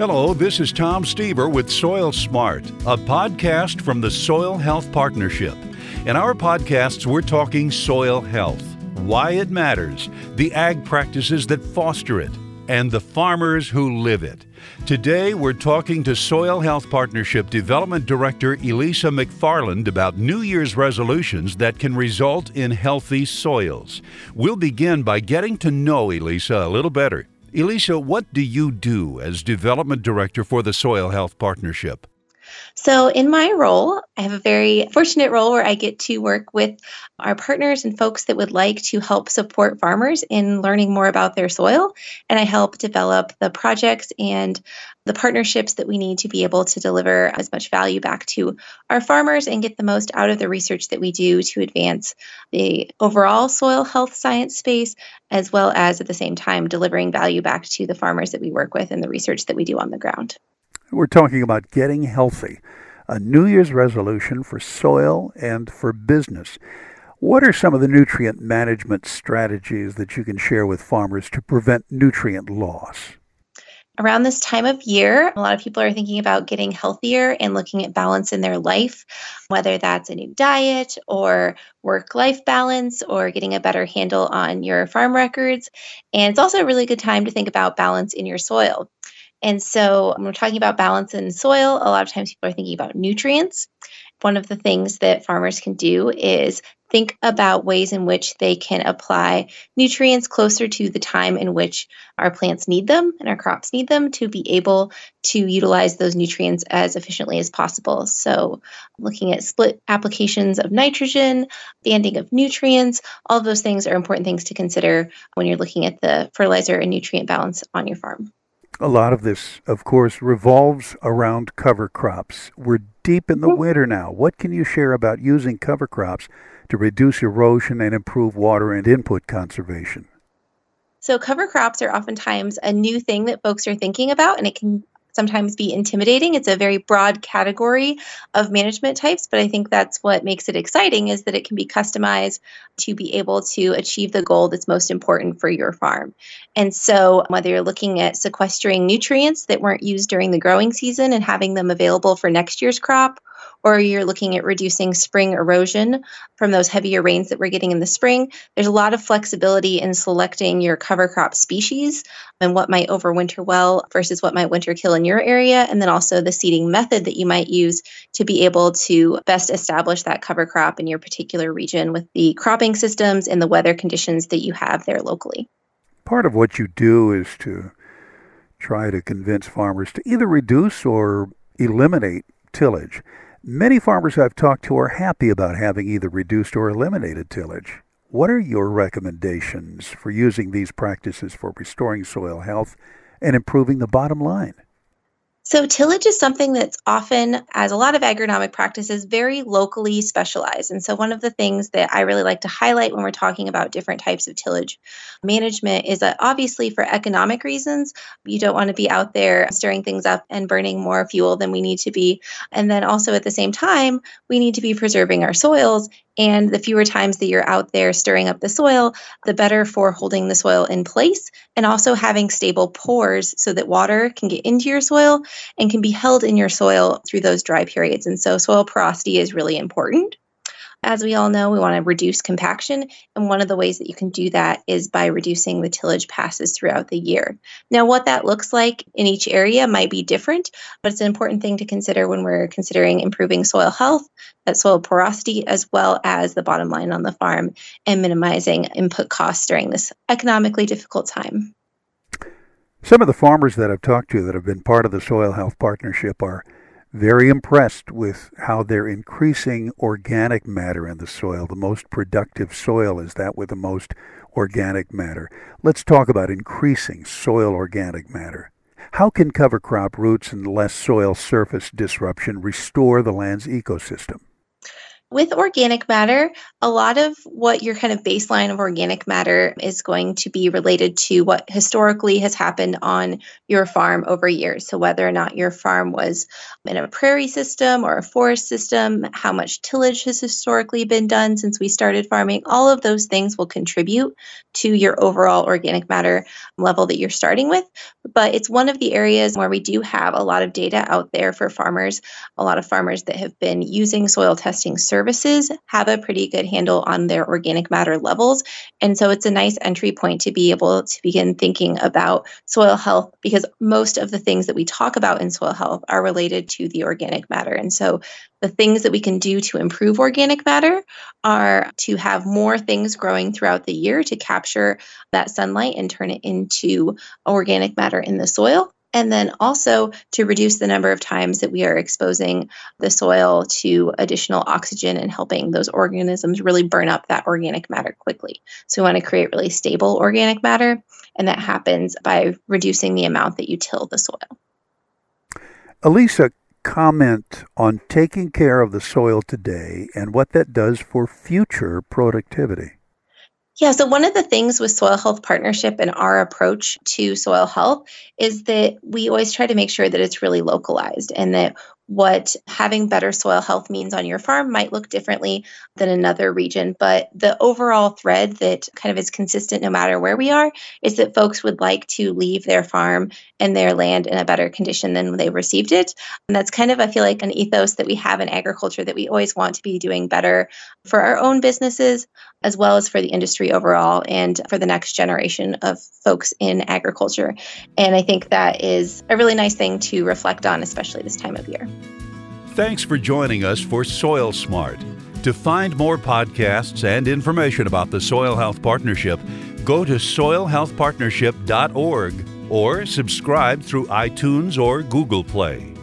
Hello, this is Tom Stever with Soil Smart, a podcast from the Soil Health Partnership. In our podcasts, we're talking soil health, why it matters, the ag practices that foster it, and the farmers who live it. Today, we're talking to Soil Health Partnership Development Director Elisa McFarland about New Year's resolutions that can result in healthy soils. We'll begin by getting to know Elisa a little better. Elisa, what do you do as Development Director for the Soil Health Partnership? So, in my role, I have a very fortunate role where I get to work with our partners and folks that would like to help support farmers in learning more about their soil. And I help develop the projects and the partnerships that we need to be able to deliver as much value back to our farmers and get the most out of the research that we do to advance the overall soil health science space, as well as at the same time delivering value back to the farmers that we work with and the research that we do on the ground. We're talking about getting healthy, a New Year's resolution for soil and for business. What are some of the nutrient management strategies that you can share with farmers to prevent nutrient loss? Around this time of year, a lot of people are thinking about getting healthier and looking at balance in their life, whether that's a new diet or work life balance or getting a better handle on your farm records. And it's also a really good time to think about balance in your soil. And so when we're talking about balance in soil, a lot of times people are thinking about nutrients. One of the things that farmers can do is think about ways in which they can apply nutrients closer to the time in which our plants need them and our crops need them to be able to utilize those nutrients as efficiently as possible. So, looking at split applications of nitrogen, banding of nutrients, all of those things are important things to consider when you're looking at the fertilizer and nutrient balance on your farm. A lot of this, of course, revolves around cover crops. We're deep in the winter now. What can you share about using cover crops to reduce erosion and improve water and input conservation? So, cover crops are oftentimes a new thing that folks are thinking about, and it can sometimes be intimidating. It's a very broad category of management types, but I think that's what makes it exciting is that it can be customized to be able to achieve the goal that's most important for your farm. And so, whether you're looking at sequestering nutrients that weren't used during the growing season and having them available for next year's crop, or you're looking at reducing spring erosion from those heavier rains that we're getting in the spring, there's a lot of flexibility in selecting your cover crop species and what might overwinter well versus what might winter kill in your area, and then also the seeding method that you might use to be able to best establish that cover crop in your particular region with the cropping systems and the weather conditions that you have there locally. Part of what you do is to try to convince farmers to either reduce or eliminate tillage. Many farmers I've talked to are happy about having either reduced or eliminated tillage. What are your recommendations for using these practices for restoring soil health and improving the bottom line? So, tillage is something that's often, as a lot of agronomic practices, very locally specialized. And so, one of the things that I really like to highlight when we're talking about different types of tillage management is that obviously, for economic reasons, you don't want to be out there stirring things up and burning more fuel than we need to be. And then also at the same time, we need to be preserving our soils and the fewer times that you're out there stirring up the soil, the better for holding the soil in place and also having stable pores so that water can get into your soil and can be held in your soil through those dry periods. And so soil porosity is really important. As we all know, we want to reduce compaction, and one of the ways that you can do that is by reducing the tillage passes throughout the year. Now, what that looks like in each area might be different, but it's an important thing to consider when we're considering improving soil health, that soil porosity, as well as the bottom line on the farm and minimizing input costs during this economically difficult time. Some of the farmers that I've talked to that have been part of the Soil Health Partnership are very impressed with how they're increasing organic matter in the soil. The most productive soil is that with the most organic matter. Let's talk about increasing soil organic matter. How can cover crop roots and less soil surface disruption restore the land's ecosystem? With organic matter, a lot of what your kind of baseline of organic matter is going to be related to what historically has happened on your farm over years. So, whether or not your farm was in a prairie system or a forest system, how much tillage has historically been done since we started farming, all of those things will contribute to your overall organic matter level that you're starting with. But it's one of the areas where we do have a lot of data out there for farmers. A lot of farmers that have been using soil testing services services have a pretty good handle on their organic matter levels. And so it's a nice entry point to be able to begin thinking about soil health because most of the things that we talk about in soil health are related to the organic matter. And so the things that we can do to improve organic matter are to have more things growing throughout the year to capture that sunlight and turn it into organic matter in the soil. And then also to reduce the number of times that we are exposing the soil to additional oxygen and helping those organisms really burn up that organic matter quickly. So we want to create really stable organic matter, and that happens by reducing the amount that you till the soil. Elisa, comment on taking care of the soil today and what that does for future productivity. Yeah, so one of the things with Soil Health Partnership and our approach to soil health is that we always try to make sure that it's really localized and that what having better soil health means on your farm might look differently than another region. But the overall thread that kind of is consistent no matter where we are is that folks would like to leave their farm and their land in a better condition than they received it. And that's kind of, I feel like, an ethos that we have in agriculture that we always want to be doing better for our own businesses as well as for the industry overall and for the next generation of folks in agriculture. And I think that is a really nice thing to reflect on, especially this time of year. Thanks for joining us for Soil Smart. To find more podcasts and information about the Soil Health Partnership, go to soilhealthpartnership.org or subscribe through iTunes or Google Play.